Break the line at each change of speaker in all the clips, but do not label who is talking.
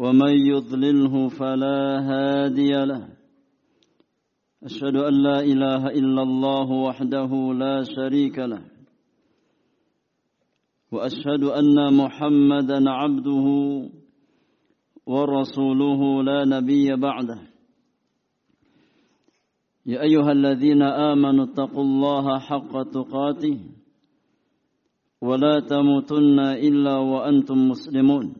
ومن يضلله فلا هادي له. أشهد أن لا إله إلا الله وحده لا شريك له. وأشهد أن محمدا عبده ورسوله لا نبي بعده. يا أيها الذين آمنوا اتقوا الله حق تقاته. ولا تموتن إلا وأنتم مسلمون.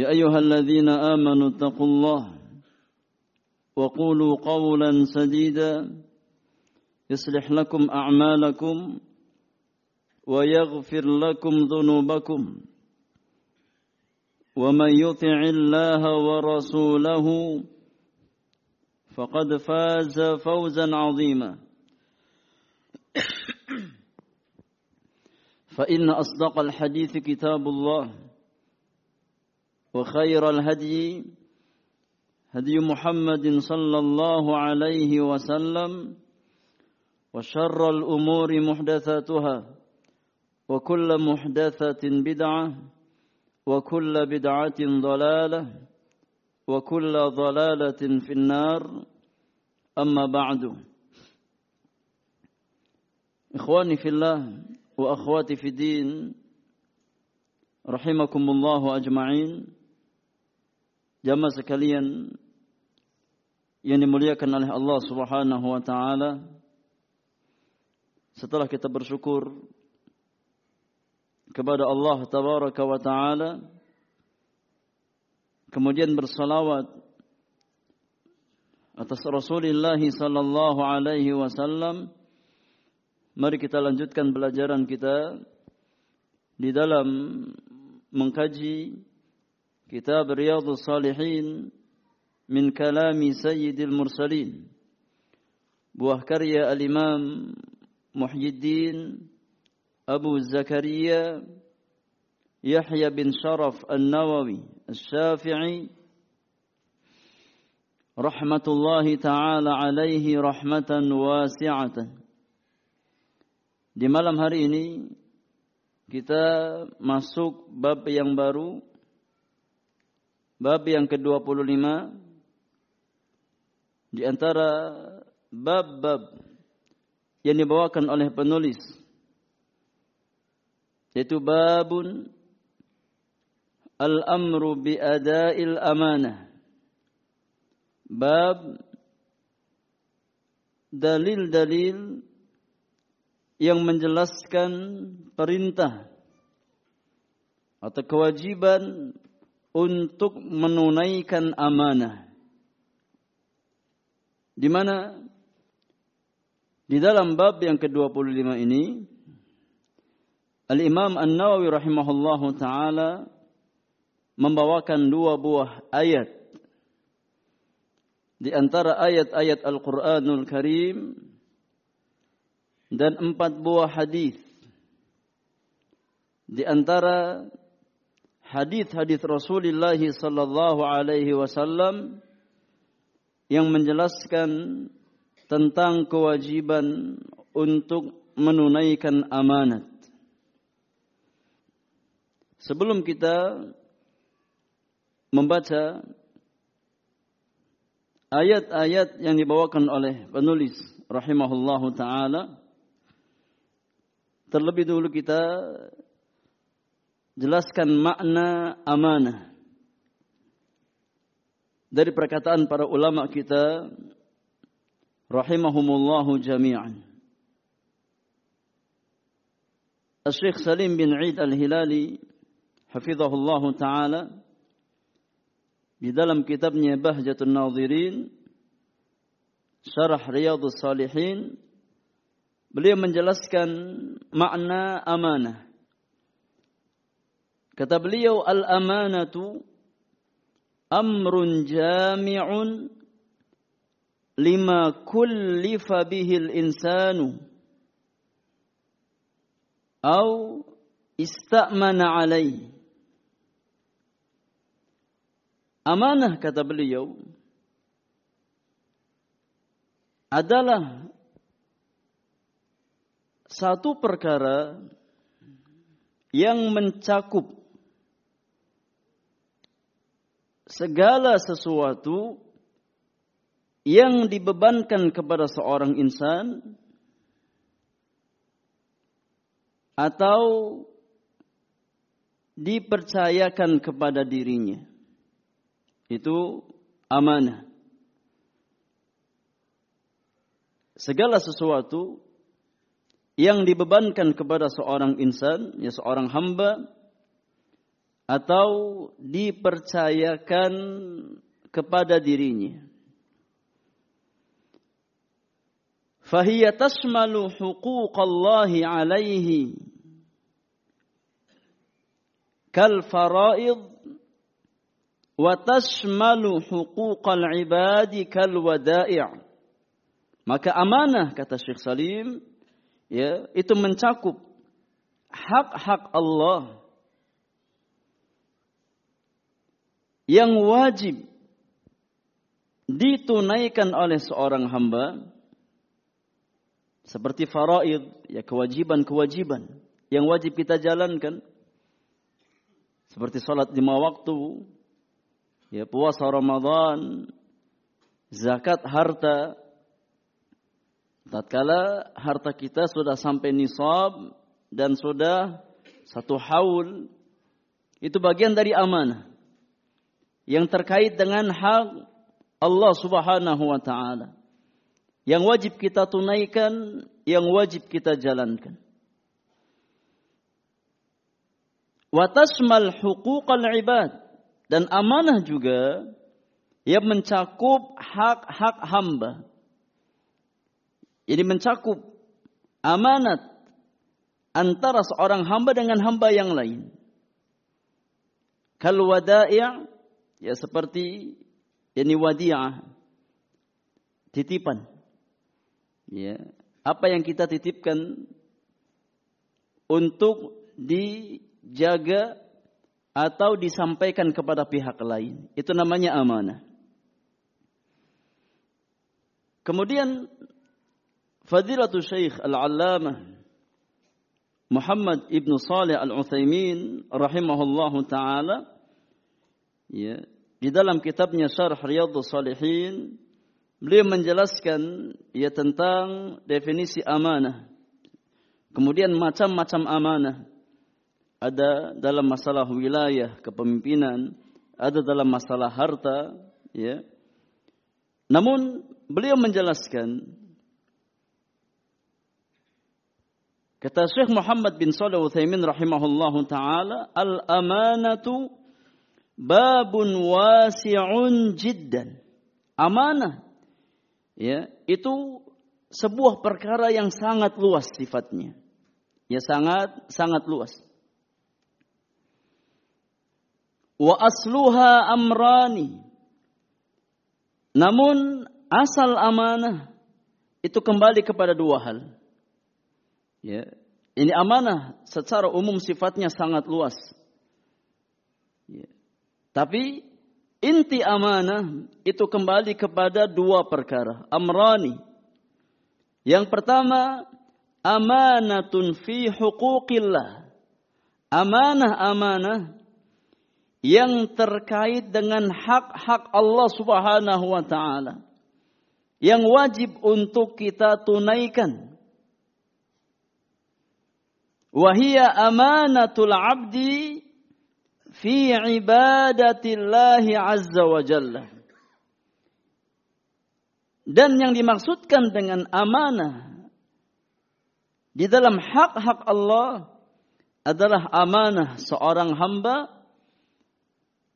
يا أيها الذين آمنوا اتقوا الله وقولوا قولا سديدا يصلح لكم أعمالكم ويغفر لكم ذنوبكم ومن يطع الله ورسوله فقد فاز فوزا عظيما فإن أصدق الحديث كتاب الله وخير الهدي هدي محمد صلى الله عليه وسلم وشر الأمور محدثاتها وكل محدثة بدعة وكل بدعة ضلالة وكل ضلالة في النار. أما بعد إخواني في الله وأخواتي في الدين رحمكم الله أجمعين. Jamaah sekalian yang dimuliakan oleh Allah Subhanahu wa taala. Setelah kita bersyukur kepada Allah tabaraka wa taala kemudian bersalawat atas Rasulullah sallallahu alaihi wasallam mari kita lanjutkan pelajaran kita di dalam mengkaji كتاب رياض الصالحين من كلام سيد المرسلين. بوهكريا الإمام محي الدين أبو زكريا يحيى بن شرف النووي الشافعي رحمة الله تعالى عليه رحمة واسعة. Di malam hari ini kita masuk bab Bab yang ke-25 di antara bab-bab yang dibawakan oleh penulis yaitu babun al-amru bi ada'il amanah. Bab dalil-dalil yang menjelaskan perintah atau kewajiban untuk menunaikan amanah. Di mana? Di dalam bab yang ke-25 ini Al-Imam An-Nawawi rahimahullahu taala membawakan dua buah ayat. Di antara ayat-ayat Al-Qur'anul Karim dan empat buah hadis. Di antara hadis-hadis Rasulullah sallallahu alaihi wasallam yang menjelaskan tentang kewajiban untuk menunaikan amanat. Sebelum kita membaca ayat-ayat yang dibawakan oleh penulis rahimahullahu taala terlebih dulu kita jelaskan makna amanah. dari perkataan para ulama kita rahimahumullahu jami'an. Syekh Salim bin Eid Al-Hilali hafizahullah taala di dalam kitabnya Bahjatun Nadhirin Syarah Riyadhus Salihin beliau menjelaskan makna amanah. Kata beliau al-amanatu amrun jami'un lima kullifa bihi al-insanu atau istamana alaih. Amanah kata beliau adalah satu perkara yang mencakup segala sesuatu yang dibebankan kepada seorang insan atau dipercayakan kepada dirinya. Itu amanah. Segala sesuatu yang dibebankan kepada seorang insan, ya seorang hamba, atau dipercayakan kepada dirinya. Fahiya tasmalu huquqallahi alaihi kal faraid wa tasmalu huquqal ibadi kal wada'i' maka amanah kata Syekh Salim ya itu mencakup hak-hak Allah yang wajib ditunaikan oleh seorang hamba seperti faraid, ya kewajiban-kewajiban yang wajib kita jalankan. Seperti salat lima waktu, ya puasa Ramadan, zakat harta. Tatkala harta kita sudah sampai nisab dan sudah satu haul, itu bagian dari amanah yang terkait dengan hak Allah Subhanahu wa taala yang wajib kita tunaikan, yang wajib kita jalankan. Watasmal huquqal ibad dan amanah juga yang mencakup hak-hak hamba. Ini mencakup amanat antara seorang hamba dengan hamba yang lain. Kal wada'i' ya seperti ini wadi'ah titipan. Ya apa yang kita titipkan untuk dijaga atau disampaikan kepada pihak lain. Itu namanya amanah. Kemudian fadilatul syekh al-allamah Muhammad ibnu Saleh al-Utsaimin rahimahullahu taala ya di dalam kitabnya Syarh Riyadhus Shalihin Beliau menjelaskan ya tentang definisi amanah. Kemudian macam-macam amanah. Ada dalam masalah wilayah kepemimpinan, ada dalam masalah harta, ya. Namun beliau menjelaskan kata Syekh Muhammad bin Shalih Utsaimin rahimahullahu taala, al-amanatu babun wasi'un jiddan. Amanah ya itu sebuah perkara yang sangat luas sifatnya. Ya sangat sangat luas. Wa asluha amrani. Namun asal amanah itu kembali kepada dua hal. Ya, ini amanah secara umum sifatnya sangat luas. Ya. Tapi Inti amanah itu kembali kepada dua perkara. Amrani. Yang pertama, amanatun fi huquqillah. Amanah-amanah yang terkait dengan hak-hak Allah Subhanahu wa taala yang wajib untuk kita tunaikan. Wahia amanatul abdi fi ibadatillahi azza wa jalla. Dan yang dimaksudkan dengan amanah di dalam hak-hak Allah adalah amanah seorang hamba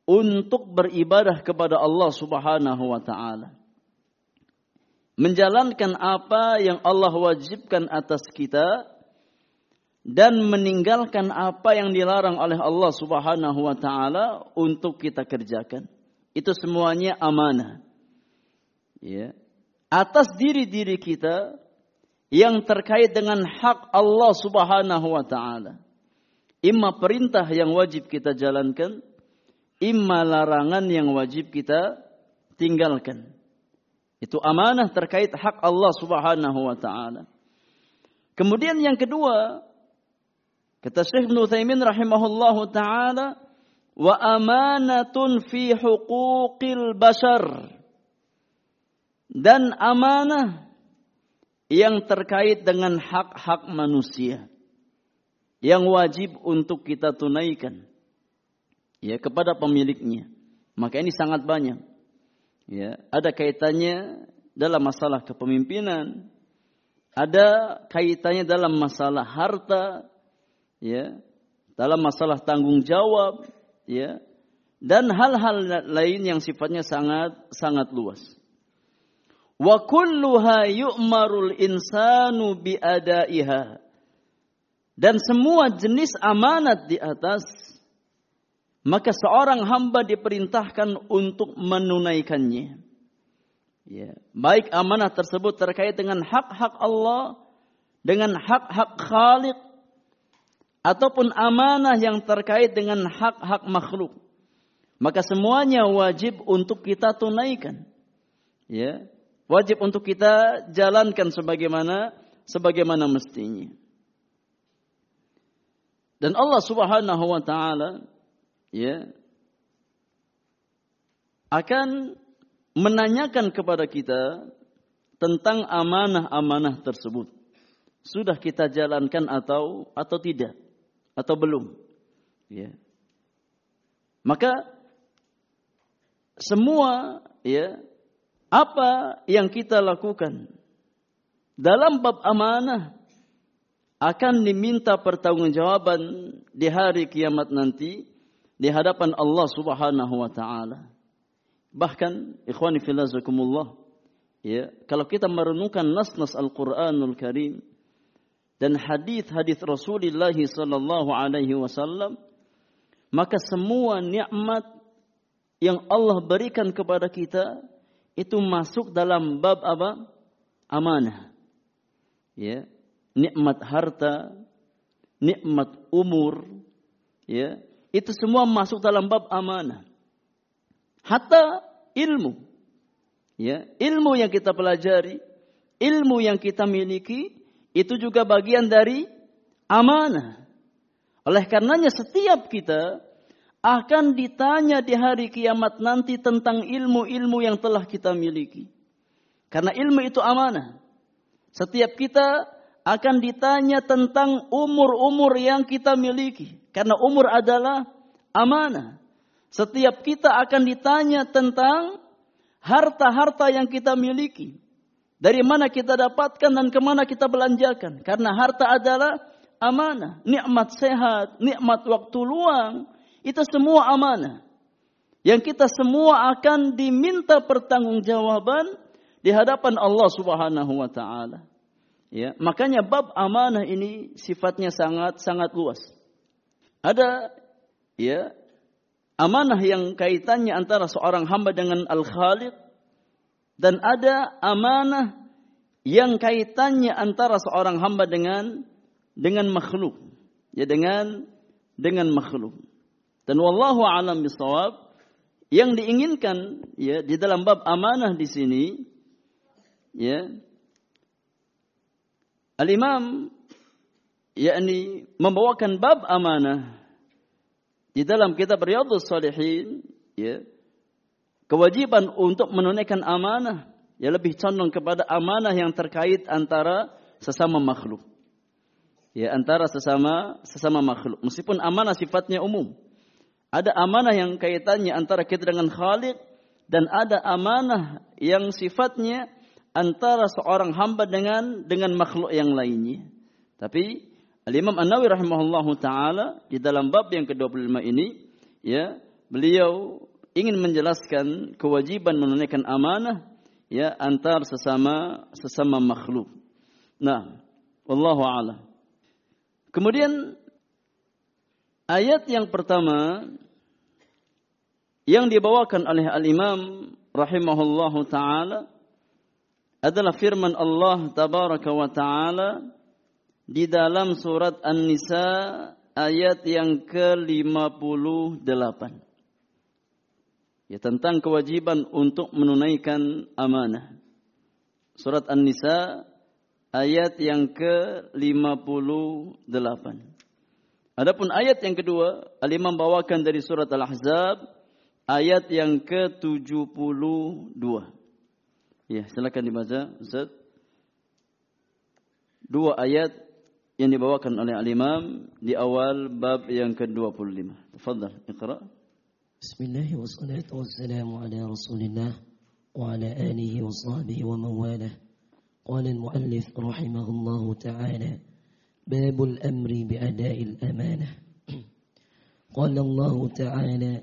untuk beribadah kepada Allah Subhanahu wa taala. Menjalankan apa yang Allah wajibkan atas kita dan meninggalkan apa yang dilarang oleh Allah Subhanahu wa taala untuk kita kerjakan. Itu semuanya amanah. Ya. Atas diri-diri kita yang terkait dengan hak Allah Subhanahu wa taala. Imma perintah yang wajib kita jalankan, imma larangan yang wajib kita tinggalkan. Itu amanah terkait hak Allah Subhanahu wa taala. Kemudian yang kedua, Kata Syekh Ibn Uthaymin rahimahullahu taala, wa amanatun fi huquqil bashar. Dan amanah yang terkait dengan hak-hak manusia yang wajib untuk kita tunaikan ya kepada pemiliknya. Maka ini sangat banyak. Ya, ada kaitannya dalam masalah kepemimpinan, ada kaitannya dalam masalah harta, ya dalam masalah tanggung jawab ya dan hal-hal lain yang sifatnya sangat sangat luas. Wa kulluha yu'marul insanu biadaiha. Dan semua jenis amanat di atas maka seorang hamba diperintahkan untuk menunaikannya. Ya, baik amanah tersebut terkait dengan hak-hak Allah, dengan hak-hak Khalik, ataupun amanah yang terkait dengan hak-hak makhluk. Maka semuanya wajib untuk kita tunaikan. Ya, wajib untuk kita jalankan sebagaimana sebagaimana mestinya. Dan Allah Subhanahu wa taala ya akan menanyakan kepada kita tentang amanah-amanah tersebut. Sudah kita jalankan atau atau tidak? Atau belum. Ya. Maka semua ya apa yang kita lakukan dalam bab amanah akan diminta pertanggungjawaban di hari kiamat nanti di hadapan Allah Subhanahu wa taala. Bahkan ikhwani fillah ya, kalau kita merenungkan nas-nas Al-Qur'anul Karim dan hadis-hadis Rasulullah sallallahu alaihi wasallam maka semua nikmat yang Allah berikan kepada kita itu masuk dalam bab apa? Amanah. Ya, nikmat harta, nikmat umur, ya, itu semua masuk dalam bab amanah. Hatta ilmu. Ya, ilmu yang kita pelajari, ilmu yang kita miliki itu juga bagian dari amanah. Oleh karenanya setiap kita akan ditanya di hari kiamat nanti tentang ilmu-ilmu yang telah kita miliki. Karena ilmu itu amanah. Setiap kita akan ditanya tentang umur-umur yang kita miliki. Karena umur adalah amanah. Setiap kita akan ditanya tentang harta-harta yang kita miliki. Dari mana kita dapatkan dan ke mana kita belanjakan. Karena harta adalah amanah. Nikmat sehat, nikmat waktu luang. Itu semua amanah. Yang kita semua akan diminta pertanggungjawaban di hadapan Allah Subhanahu wa taala. Ya, makanya bab amanah ini sifatnya sangat sangat luas. Ada ya amanah yang kaitannya antara seorang hamba dengan Al-Khaliq dan ada amanah yang kaitannya antara seorang hamba dengan dengan makhluk. Ya dengan dengan makhluk. Dan wallahu alam bisawab yang diinginkan ya di dalam bab amanah di sini ya Al Imam yakni membawakan bab amanah di dalam kitab Riyadhus Shalihin ya kewajiban untuk menunaikan amanah ya lebih condong kepada amanah yang terkait antara sesama makhluk. Ya, antara sesama sesama makhluk. Meskipun amanah sifatnya umum. Ada amanah yang kaitannya antara kita dengan Khalik dan ada amanah yang sifatnya antara seorang hamba dengan dengan makhluk yang lainnya. Tapi Al-Imam An-Nawawi rahimahullahu taala di dalam bab yang ke-25 ini ya, beliau ingin menjelaskan kewajiban menunaikan amanah ya antar sesama sesama makhluk. Nah, wallahu a'lam. Kemudian ayat yang pertama yang dibawakan oleh al-Imam rahimahullahu taala adalah firman Allah tabaraka wa taala di dalam surat An-Nisa ayat yang ke-58. Ya tentang kewajiban untuk menunaikan amanah. Surat An-Nisa ayat yang ke-58. Adapun ayat yang kedua, Al-Imam bawakan dari surat Al-Ahzab ayat yang ke-72. Ya, silakan dibaca Ustaz. Dua ayat yang dibawakan oleh al-Imam di awal bab yang ke-25. Tafadhal, iqra.
Wassalatu wassalamu ala Rasulillah wa ala alihi wa sahbihi wa man walah. قال المؤلف رحمه الله تعالى باب الأمر بأداء الأمانة. قال الله تعالى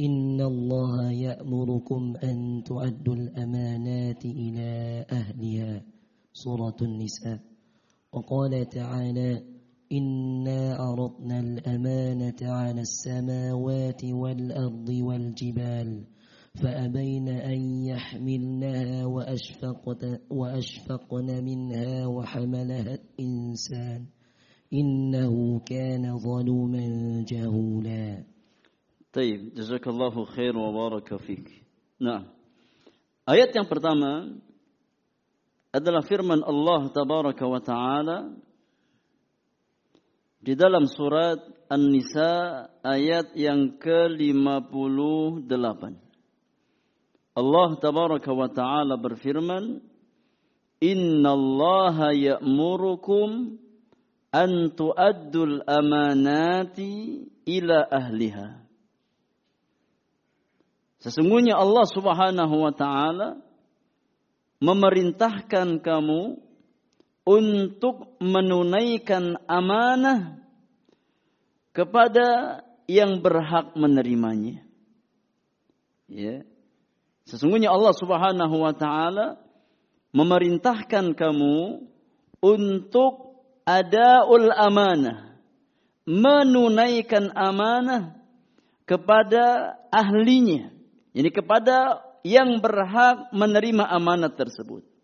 إن الله يأمركم أن تؤدوا الأمانات إلى أهلها. سورة النساء. وقال تعالى إنا أردنا الأمانة على السماوات والأرض والجبال فأبين أن يحملنها وأشفقن, وأشفقن منها وحملها الإنسان إنه كان ظلوما جهولا.
طيب جزاك الله خير وبارك فيك. نعم. Ayat yang pertama adalah firman Allah tabaraka wa taala di dalam surat An-Nisa ayat yang ke-58. Allah tabaraka wa taala berfirman, "Inna Allah ya'murukum an tu'addul amanati ila ahliha." Sesungguhnya Allah Subhanahu wa taala memerintahkan kamu untuk menunaikan amanah kepada yang berhak menerimanya. Ya. Sesungguhnya Allah Subhanahu wa taala memerintahkan kamu untuk adaul amanah, menunaikan amanah kepada ahlinya, ini kepada yang berhak menerima amanat tersebut.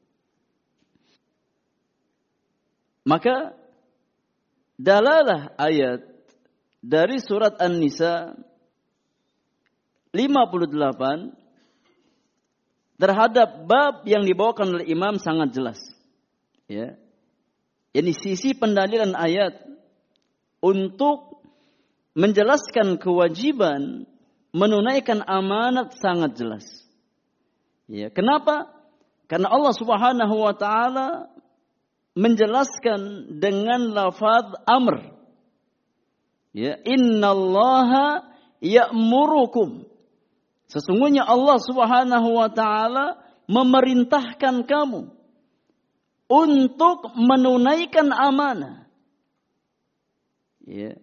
Maka dalalah ayat dari surat An-Nisa 58 terhadap bab yang dibawakan oleh imam sangat jelas. Ya. Ini sisi pendalilan ayat untuk menjelaskan kewajiban menunaikan amanat sangat jelas. Ya, kenapa? Karena Allah Subhanahu wa taala menjelaskan dengan lafaz amr. Ya, innallaha ya'murukum. Sesungguhnya Allah Subhanahu wa taala memerintahkan kamu untuk menunaikan amanah. Ya.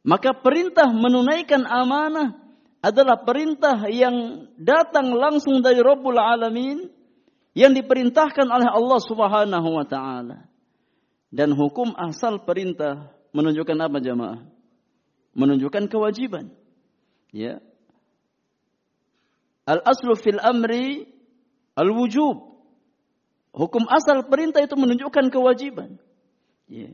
Maka perintah menunaikan amanah adalah perintah yang datang langsung dari Rabbul Alamin yang diperintahkan oleh Allah Subhanahu wa taala. Dan hukum asal perintah menunjukkan apa jemaah? Menunjukkan kewajiban. Ya. Al aslu fil amri al wujub. Hukum asal perintah itu menunjukkan kewajiban. Ya.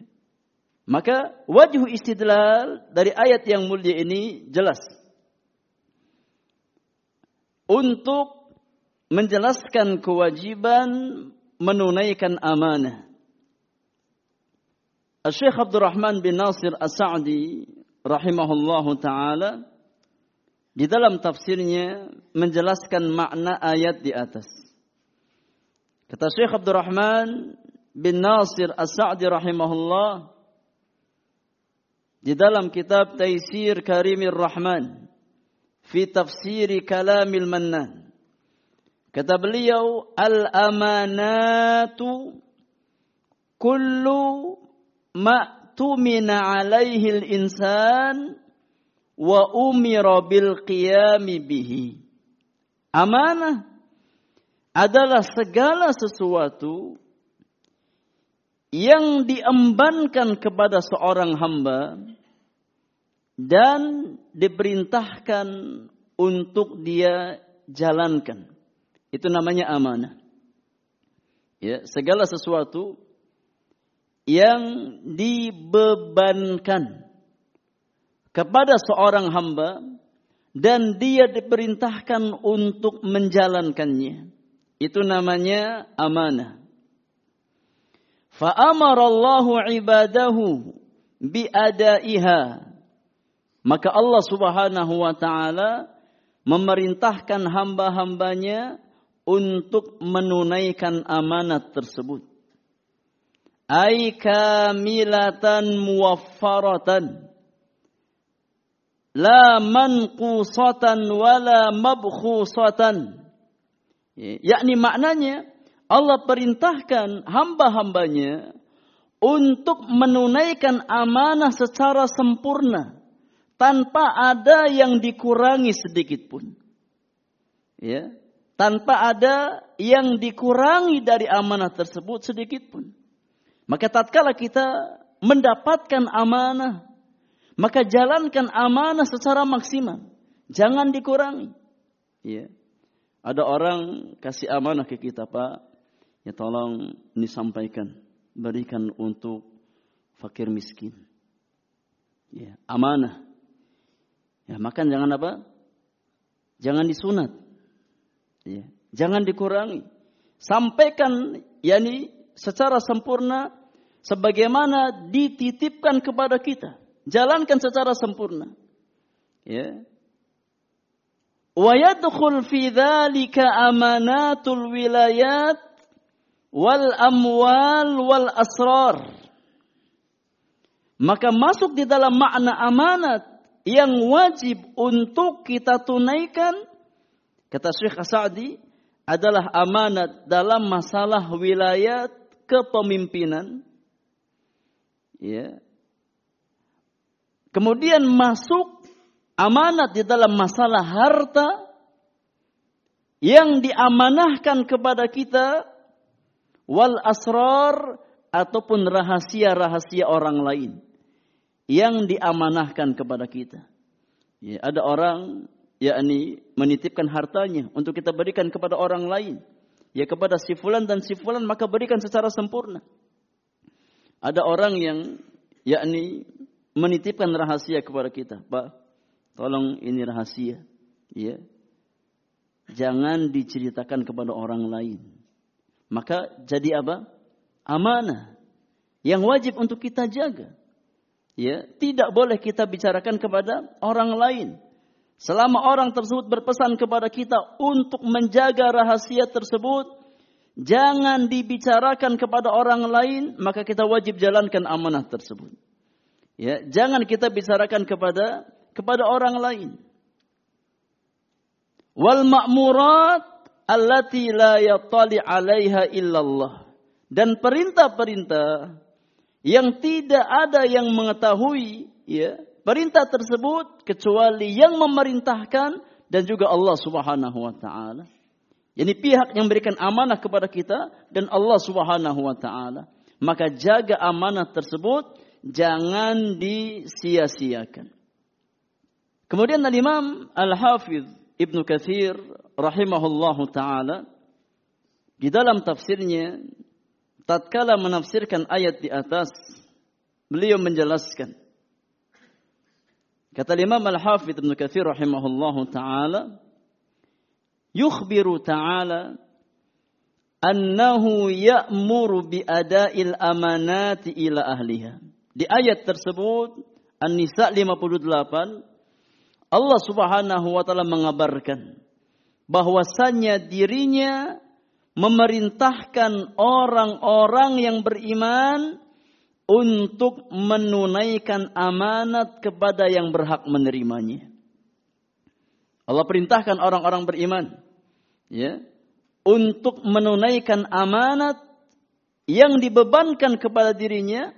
Maka wajah istidlal dari ayat yang mulia ini jelas untuk menjelaskan kewajiban menunaikan amanah. Syekh Abdurrahman bin Nasir As-Sa'di rahimahullahu taala di dalam tafsirnya menjelaskan makna ayat di atas. Kata Syekh Abdurrahman bin Nasir As-Sa'di rahimahullah di dalam kitab Taisir Karimir Rahman fi tafsiri kalamil mannan. Kata beliau, al-amanatu kullu ma'tumina alaihi al-insan wa umira bil qiyami bihi. Amanah adalah segala sesuatu yang diembankan kepada seorang hamba dan diperintahkan untuk dia jalankan. Itu namanya amanah. Ya, segala sesuatu yang dibebankan kepada seorang hamba dan dia diperintahkan untuk menjalankannya. Itu namanya amanah. Fa'amarallahu ibadahu biadaiha. Maka Allah Subhanahu wa taala memerintahkan hamba-hambanya untuk menunaikan amanat tersebut. Ay kamilatan muwaffaratan. La manqusatan wala mabkhusatan. Yakni maknanya Allah perintahkan hamba-hambanya untuk menunaikan amanah secara sempurna tanpa ada yang dikurangi sedikit pun. Ya, tanpa ada yang dikurangi dari amanah tersebut sedikit pun. Maka tatkala kita mendapatkan amanah, maka jalankan amanah secara maksimal. Jangan dikurangi. Ya. Ada orang kasih amanah ke kita, Pak. Ya tolong disampaikan, berikan untuk fakir miskin. Ya, amanah. Ya, makan jangan apa? Jangan disunat. Ya, jangan dikurangi. Sampaikan yakni secara sempurna sebagaimana dititipkan kepada kita. Jalankan secara sempurna. Ya. Wa yadkhul fi dzalika amanatul wilayat wal amwal wal asrar. Maka masuk di dalam makna amanat yang wajib untuk kita tunaikan kata Syekh Sa'di adalah amanat dalam masalah wilayah kepemimpinan ya kemudian masuk amanat di dalam masalah harta yang diamanahkan kepada kita wal asrar ataupun rahasia-rahasia orang lain yang diamanahkan kepada kita. Ya, ada orang yakni menitipkan hartanya untuk kita berikan kepada orang lain. Ya kepada si fulan dan si fulan maka berikan secara sempurna. Ada orang yang yakni menitipkan rahasia kepada kita, Pak. Tolong ini rahasia. Ya. Jangan diceritakan kepada orang lain. Maka jadi apa? Amanah yang wajib untuk kita jaga ya tidak boleh kita bicarakan kepada orang lain. Selama orang tersebut berpesan kepada kita untuk menjaga rahasia tersebut, jangan dibicarakan kepada orang lain, maka kita wajib jalankan amanah tersebut. Ya, jangan kita bicarakan kepada kepada orang lain. Wal ma'murat allati la yattali 'alaiha illallah. Dan perintah-perintah yang tidak ada yang mengetahui ya perintah tersebut kecuali yang memerintahkan dan juga Allah Subhanahu wa taala. Ini pihak yang memberikan amanah kepada kita dan Allah Subhanahu wa taala. Maka jaga amanah tersebut jangan disia-siakan. Kemudian Al-Imam Al-Hafidh Ibnu Katsir rahimahullahu taala di dalam tafsirnya tatkala menafsirkan ayat di atas, beliau menjelaskan. Kata Imam Al-Hafidh Ibn Kathir rahimahullahu taala, yukhbiru ta'ala annahu ya'muru bi ada'il amanati ila ahliha. Di ayat tersebut An-Nisa 58 Allah Subhanahu wa taala mengabarkan bahwasannya dirinya memerintahkan orang-orang yang beriman untuk menunaikan amanat kepada yang berhak menerimanya. Allah perintahkan orang-orang beriman ya untuk menunaikan amanat yang dibebankan kepada dirinya,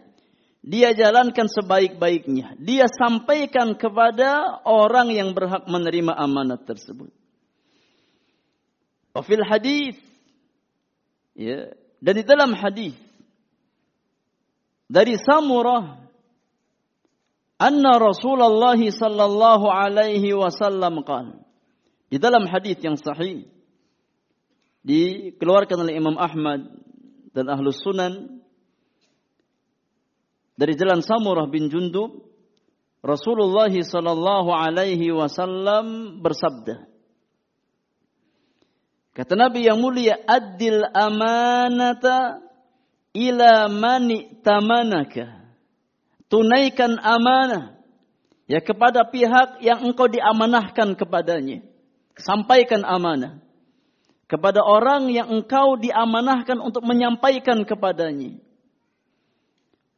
dia jalankan sebaik-baiknya. Dia sampaikan kepada orang yang berhak menerima amanat tersebut. Wafil hadis ya, dan di dalam hadis dari Samurah anna Rasulullah sallallahu alaihi wasallam qala. Di dalam hadis yang sahih dikeluarkan oleh Imam Ahmad dan Ahlus Sunan dari jalan Samurah bin Jundub Rasulullah sallallahu alaihi wasallam bersabda Kata Nabi yang mulia adil amanata ila mani tamanaka tunaikan amanah ya kepada pihak yang engkau diamanahkan kepadanya sampaikan amanah kepada orang yang engkau diamanahkan untuk menyampaikan kepadanya.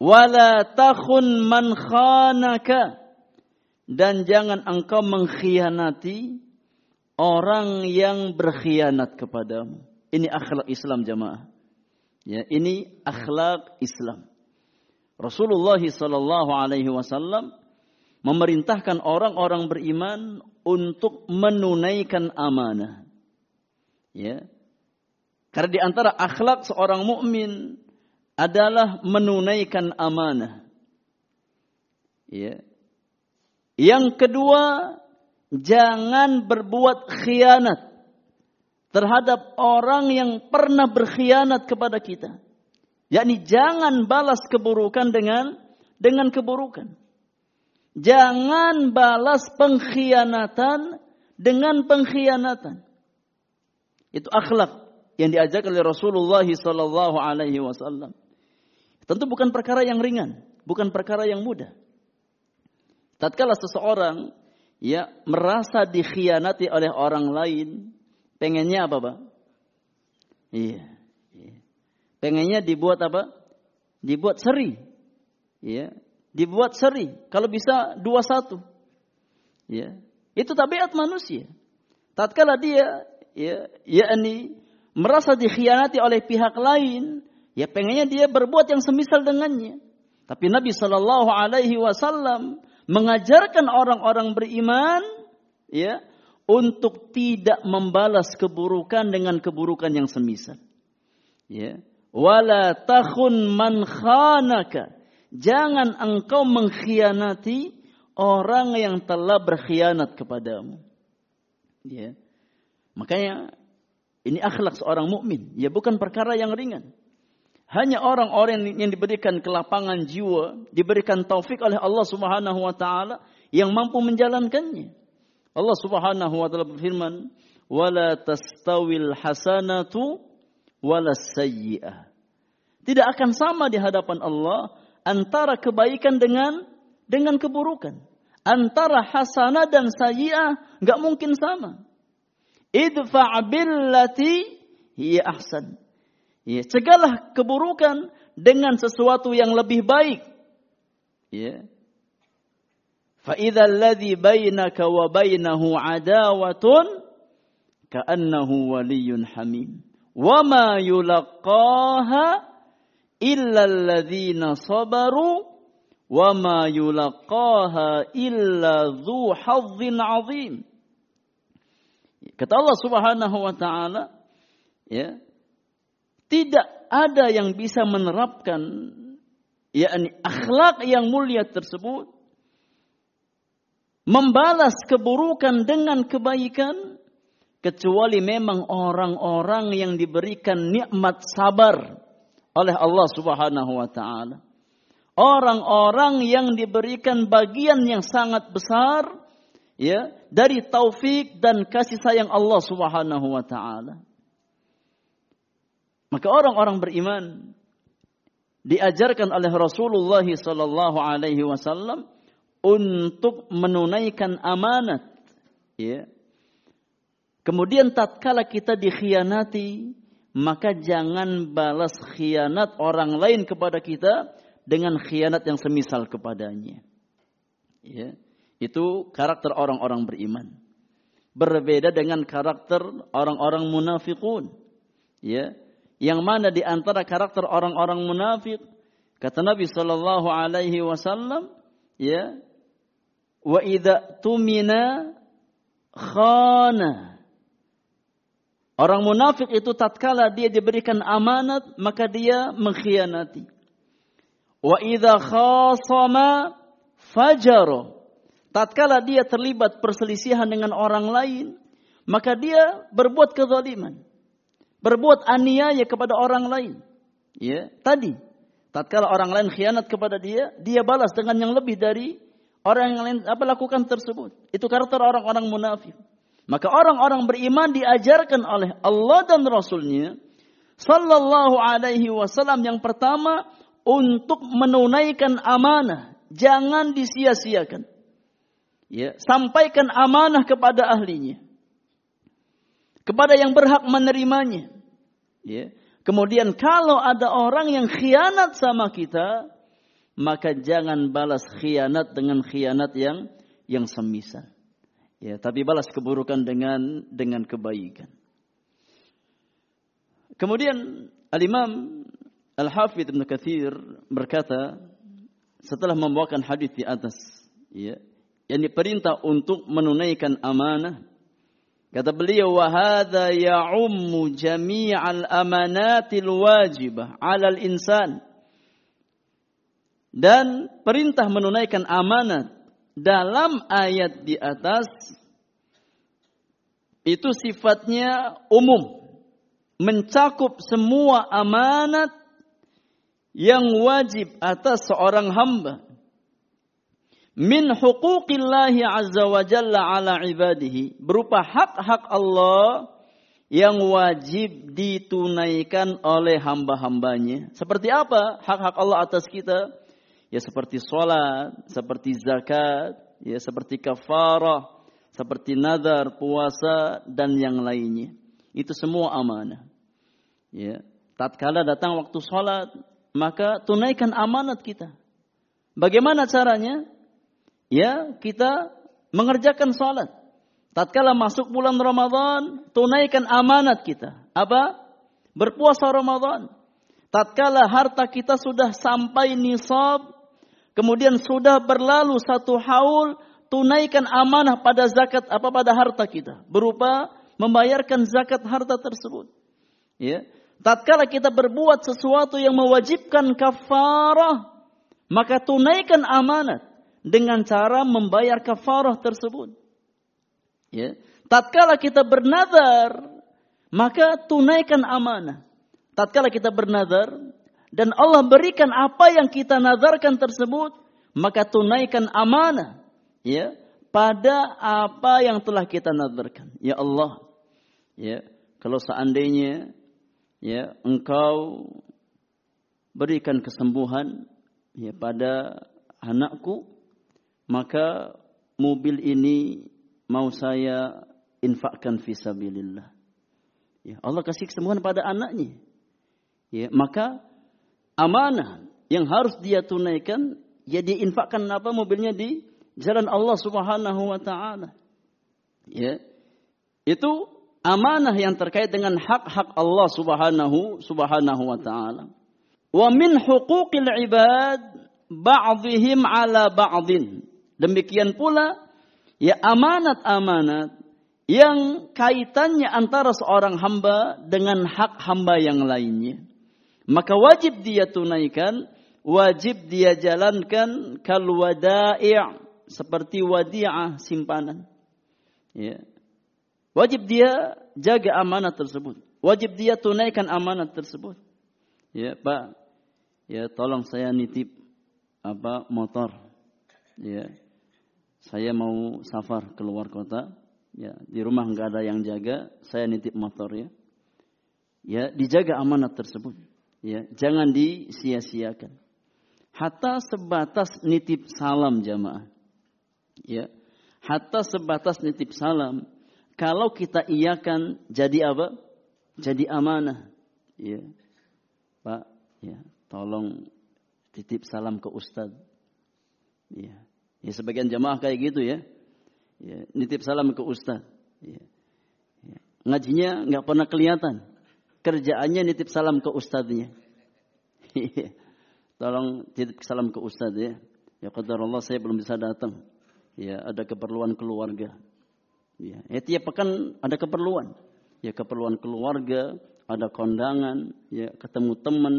Wala takhun man khanaka dan jangan engkau mengkhianati orang yang berkhianat kepadamu. Ini akhlak Islam jamaah. Ya, ini akhlak Islam. Rasulullah sallallahu alaihi wasallam memerintahkan orang-orang beriman untuk menunaikan amanah. Ya. Karena di antara akhlak seorang mukmin adalah menunaikan amanah. Ya. Yang kedua, jangan berbuat khianat terhadap orang yang pernah berkhianat kepada kita. Yakni jangan balas keburukan dengan dengan keburukan. Jangan balas pengkhianatan dengan pengkhianatan. Itu akhlak yang diajarkan oleh Rasulullah sallallahu alaihi wasallam. Tentu bukan perkara yang ringan, bukan perkara yang mudah. Tatkala seseorang ya merasa dikhianati oleh orang lain, pengennya apa, Pak? Iya, iya. Pengennya dibuat apa? Dibuat seri. Iya, dibuat seri. Kalau bisa dua satu. Ya. Itu tabiat manusia. Tatkala dia ya yakni merasa dikhianati oleh pihak lain, ya pengennya dia berbuat yang semisal dengannya. Tapi Nabi Shallallahu Alaihi Wasallam mengajarkan orang-orang beriman, ya, untuk tidak membalas keburukan dengan keburukan yang semisal. Ya, wala takhun man khanaka. Jangan engkau mengkhianati orang yang telah berkhianat kepadamu. Ya. Makanya ini akhlak seorang mukmin, ya bukan perkara yang ringan. Hanya orang-orang yang diberikan kelapangan jiwa, diberikan taufik oleh Allah Subhanahu wa taala yang mampu menjalankannya. Allah Subhanahu wa taala berfirman, "Wala tastawil hasanatu wala sayyi'ah." Tidak akan sama di hadapan Allah antara kebaikan dengan dengan keburukan. Antara hasanah dan sayyi'ah nggak mungkin sama. Idfa' billati hiya ahsan. Ya, cegahlah keburukan dengan sesuatu yang lebih baik. Ya. Fa idza alladhi bainaka wa bainahu adawatun ka'annahu yulaqaha illa alladhina sabaru wa ma yulaqaha illa dhu hazzin 'azim. Kata Allah Subhanahu wa taala, ya. Tidak ada yang bisa menerapkan yakni akhlak yang mulia tersebut membalas keburukan dengan kebaikan kecuali memang orang-orang yang diberikan nikmat sabar oleh Allah Subhanahu wa taala. Orang-orang yang diberikan bagian yang sangat besar ya dari taufik dan kasih sayang Allah Subhanahu wa taala. Maka orang-orang beriman diajarkan oleh Rasulullah sallallahu alaihi wasallam untuk menunaikan amanat ya. Kemudian tatkala kita dikhianati, maka jangan balas khianat orang lain kepada kita dengan khianat yang semisal kepadanya. Ya. Itu karakter orang-orang beriman. Berbeda dengan karakter orang-orang munafikun. Ya, yang mana di antara karakter orang-orang munafik kata Nabi sallallahu alaihi wasallam ya wa idza tumina khana Orang munafik itu tatkala dia diberikan amanat maka dia mengkhianati. Wa idza khasama. Tatkala dia terlibat perselisihan dengan orang lain, maka dia berbuat kezaliman berbuat aniaya kepada orang lain. Ya, tadi tatkala orang lain khianat kepada dia, dia balas dengan yang lebih dari orang yang lain apa lakukan tersebut. Itu karakter orang-orang munafik. Maka orang-orang beriman diajarkan oleh Allah dan Rasulnya Sallallahu alaihi wasallam yang pertama untuk menunaikan amanah. Jangan disia-siakan. Ya, sampaikan amanah kepada ahlinya kepada yang berhak menerimanya. Ya. Kemudian kalau ada orang yang khianat sama kita, maka jangan balas khianat dengan khianat yang yang semisal. Ya, tapi balas keburukan dengan dengan kebaikan. Kemudian Al-Imam Al-Hafidh Ibn Kathir berkata setelah membawakan hadis di atas, ya, yang diperintah untuk menunaikan amanah Kata beliau, "Wahada ya'ummu jami'al amanatil wajibah 'alal insan." Dan perintah menunaikan amanat dalam ayat di atas itu sifatnya umum, mencakup semua amanat yang wajib atas seorang hamba min huquqillahi azza wa jalla ala ibadihi berupa hak-hak Allah yang wajib ditunaikan oleh hamba-hambanya. Seperti apa hak-hak Allah atas kita? Ya seperti sholat, seperti zakat, ya seperti kafarah, seperti nazar, puasa dan yang lainnya. Itu semua amanah. Ya, tatkala datang waktu sholat, maka tunaikan amanat kita. Bagaimana caranya? ya kita mengerjakan salat. Tatkala masuk bulan Ramadan, tunaikan amanat kita. Apa? Berpuasa Ramadan. Tatkala harta kita sudah sampai nisab, kemudian sudah berlalu satu haul, tunaikan amanah pada zakat apa pada harta kita, berupa membayarkan zakat harta tersebut. Ya. Tatkala kita berbuat sesuatu yang mewajibkan kafarah, maka tunaikan amanat dengan cara membayar kafarah tersebut. Ya. Tatkala kita bernazar, maka tunaikan amanah. Tatkala kita bernazar dan Allah berikan apa yang kita nazarkan tersebut, maka tunaikan amanah. Ya, pada apa yang telah kita nazarkan. Ya Allah, ya, kalau seandainya ya engkau berikan kesembuhan ya pada anakku maka mobil ini mau saya infakkan fisabilillah. Ya, Allah kasih kesembuhan pada anaknya. Ya, maka amanah yang harus dia tunaikan ya diinfakkan apa mobilnya di jalan Allah Subhanahu wa taala. Ya. Itu amanah yang terkait dengan hak-hak Allah Subhanahu subhanahu wa taala. Wa min huquqil ibad ba'dihim ala ba'din. Demikian pula ya amanat-amanat yang kaitannya antara seorang hamba dengan hak hamba yang lainnya. Maka wajib dia tunaikan, wajib dia jalankan kal wada'i' seperti wadi'ah simpanan. Ya. Wajib dia jaga amanat tersebut. Wajib dia tunaikan amanat tersebut. Ya, Pak. Ya, tolong saya nitip apa motor. Ya saya mau safar keluar kota, ya di rumah nggak ada yang jaga, saya nitip motor ya. Ya, dijaga amanat tersebut. Ya, jangan disia-siakan. Hatta sebatas nitip salam jamaah. Ya. Hatta sebatas nitip salam. Kalau kita iakan jadi apa? Jadi amanah. Ya. Pak, ya, tolong titip salam ke ustaz. Ya. Ya sebagian jamaah kayak gitu ya. ya nitip salam ke ustaz. Ya. Ya. Ngajinya nggak pernah kelihatan. Kerjaannya nitip salam ke ustadznya. Tolong titip salam ke ustadz ya. Ya qadar Allah saya belum bisa datang. Ya, ada keperluan keluarga. Ya, ya tiap pekan ada keperluan. Ya keperluan keluarga, ada kondangan, ya ketemu teman.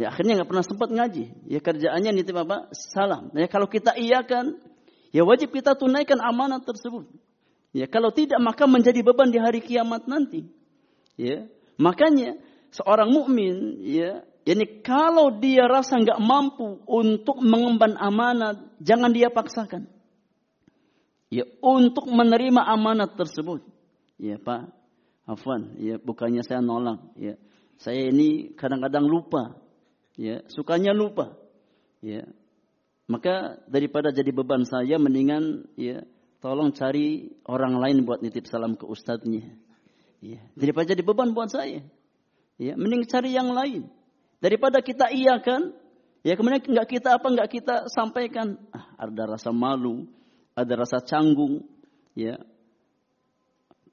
Ya akhirnya nggak pernah sempat ngaji. Ya kerjaannya nitip apa? Salam. Ya kalau kita iakan, ya wajib kita tunaikan amanat tersebut. Ya kalau tidak maka menjadi beban di hari kiamat nanti. Ya, makanya seorang mukmin ya Yani kalau dia rasa nggak mampu untuk mengemban amanat, jangan dia paksakan. Ya, untuk menerima amanat tersebut. Ya, Pak. Afwan, ya bukannya saya nolak, ya. Saya ini kadang-kadang lupa. Ya, sukanya lupa. Ya. Maka daripada jadi beban saya mendingan ya tolong cari orang lain buat nitip salam ke ustadznya. Ya, daripada jadi beban buat saya. Ya, mending cari yang lain. Daripada kita iya kan, ya kemudian nggak kita apa nggak kita sampaikan, ah, ada rasa malu, ada rasa canggung, ya.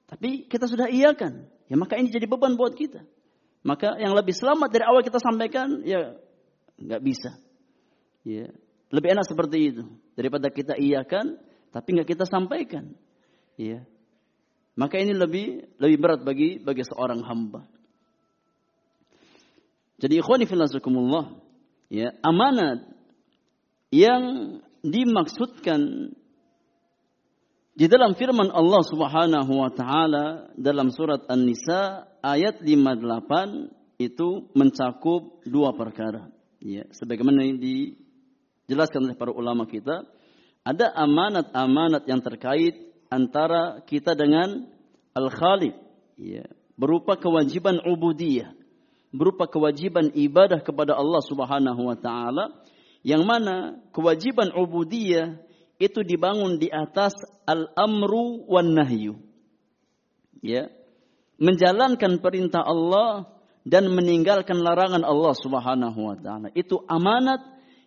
Tapi kita sudah iya kan, ya maka ini jadi beban buat kita. Maka yang lebih selamat dari awal kita sampaikan, ya nggak bisa. Ya, lebih enak seperti itu daripada kita iya kan, tapi nggak kita sampaikan. Ya, maka ini lebih lebih berat bagi bagi seorang hamba. Jadi ikhwani filazakumullah, ya, amanat yang dimaksudkan di dalam firman Allah Subhanahu wa taala dalam surat An-Nisa ayat 58 itu mencakup dua perkara. Ya, sebagaimana yang dijelaskan oleh para ulama kita, ada amanat-amanat yang terkait antara kita dengan Al-Khaliq, ya, berupa kewajiban ubudiyah berupa kewajiban ibadah kepada Allah Subhanahu wa taala yang mana kewajiban ubudiyah itu dibangun di atas al-amru wan nahyu. Ya. Menjalankan perintah Allah dan meninggalkan larangan Allah Subhanahu wa taala. Itu amanat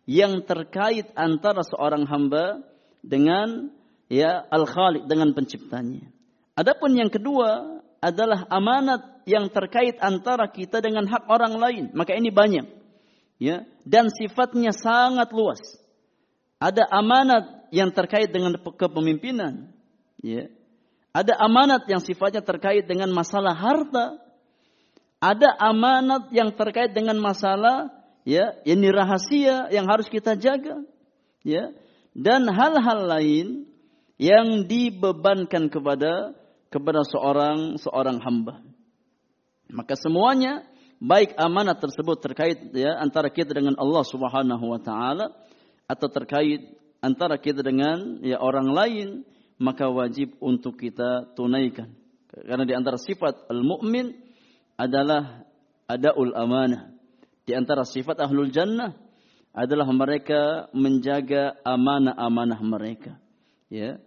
yang terkait antara seorang hamba dengan ya al-Khaliq dengan penciptanya. Adapun yang kedua adalah amanat yang terkait antara kita dengan hak orang lain. Maka ini banyak. Ya, dan sifatnya sangat luas. Ada amanat yang terkait dengan kepemimpinan, ya. Ada amanat yang sifatnya terkait dengan masalah harta. Ada amanat yang terkait dengan masalah ya, ini rahasia yang harus kita jaga, ya. Dan hal-hal lain yang dibebankan kepada kepada seorang seorang hamba. Maka semuanya baik amanat tersebut terkait ya antara kita dengan Allah Subhanahu wa taala atau terkait antara kita dengan ya orang lain maka wajib untuk kita tunaikan. Karena di antara sifat al-mu'min adalah adaul amanah. Di antara sifat ahlul jannah adalah mereka menjaga amanah-amanah mereka. Ya.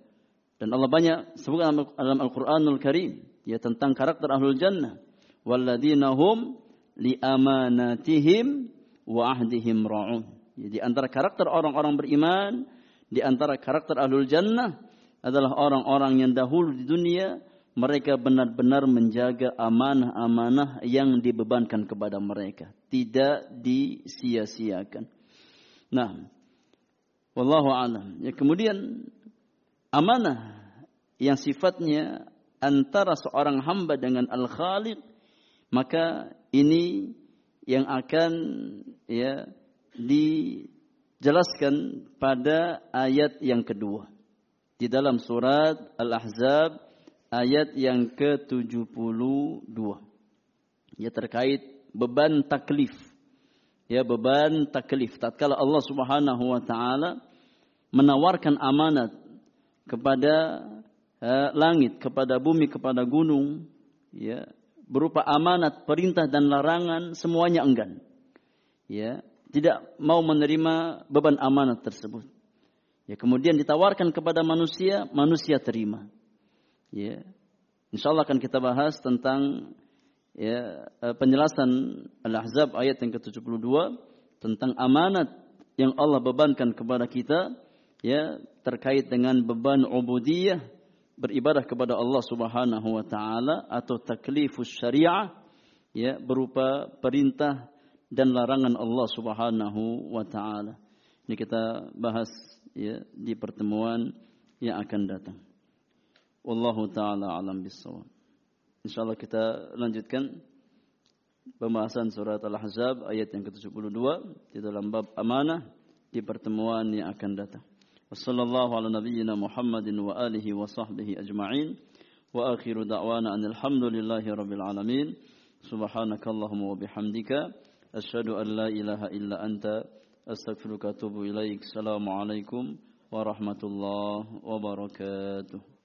Dan Allah banyak sebutkan dalam Al-Qur'anul Karim ya tentang karakter ahlul jannah. Walladzina hum li amanatihim wa ahdihim ra'un. Jadi antara karakter orang-orang beriman, di antara karakter ahlul jannah adalah orang-orang yang dahulu di dunia mereka benar-benar menjaga amanah-amanah yang dibebankan kepada mereka, tidak disia-siakan. Nah, wallahu alam. Ya kemudian amanah yang sifatnya antara seorang hamba dengan Al-Khaliq maka ini yang akan ya dijelaskan pada ayat yang kedua. Di dalam surat Al-Ahzab ayat yang ke-72 ya terkait beban taklif. Ya beban taklif. Tatkala Allah Subhanahu wa taala menawarkan amanat kepada uh, langit, kepada bumi, kepada gunung, ya, berupa amanat, perintah dan larangan semuanya enggan. Ya, tidak mau menerima beban amanat tersebut. Ya, kemudian ditawarkan kepada manusia, manusia terima. Ya. Insyaallah akan kita bahas tentang ya, eh, penjelasan Al-Ahzab ayat yang ke-72 tentang amanat yang Allah bebankan kepada kita ya terkait dengan beban ubudiyah beribadah kepada Allah Subhanahu wa taala atau taklifus syariah ya berupa perintah dan larangan Allah Subhanahu wa taala. Ini kita bahas ya di pertemuan yang akan datang. Wallahu taala alam bisawab. Insyaallah kita lanjutkan pembahasan surat Al-Ahzab ayat yang ke-72 di dalam bab amanah di pertemuan yang akan datang. وصلى الله على نبينا محمد وآله وصحبه أجمعين. وآخر دعوانا أن الحمد لله رب العالمين. سبحانك اللهم وبحمدك أشهد أن لا إله إلا أنت أستغفرك وأتوب إليك. السلام عليكم ورحمة الله وبركاته.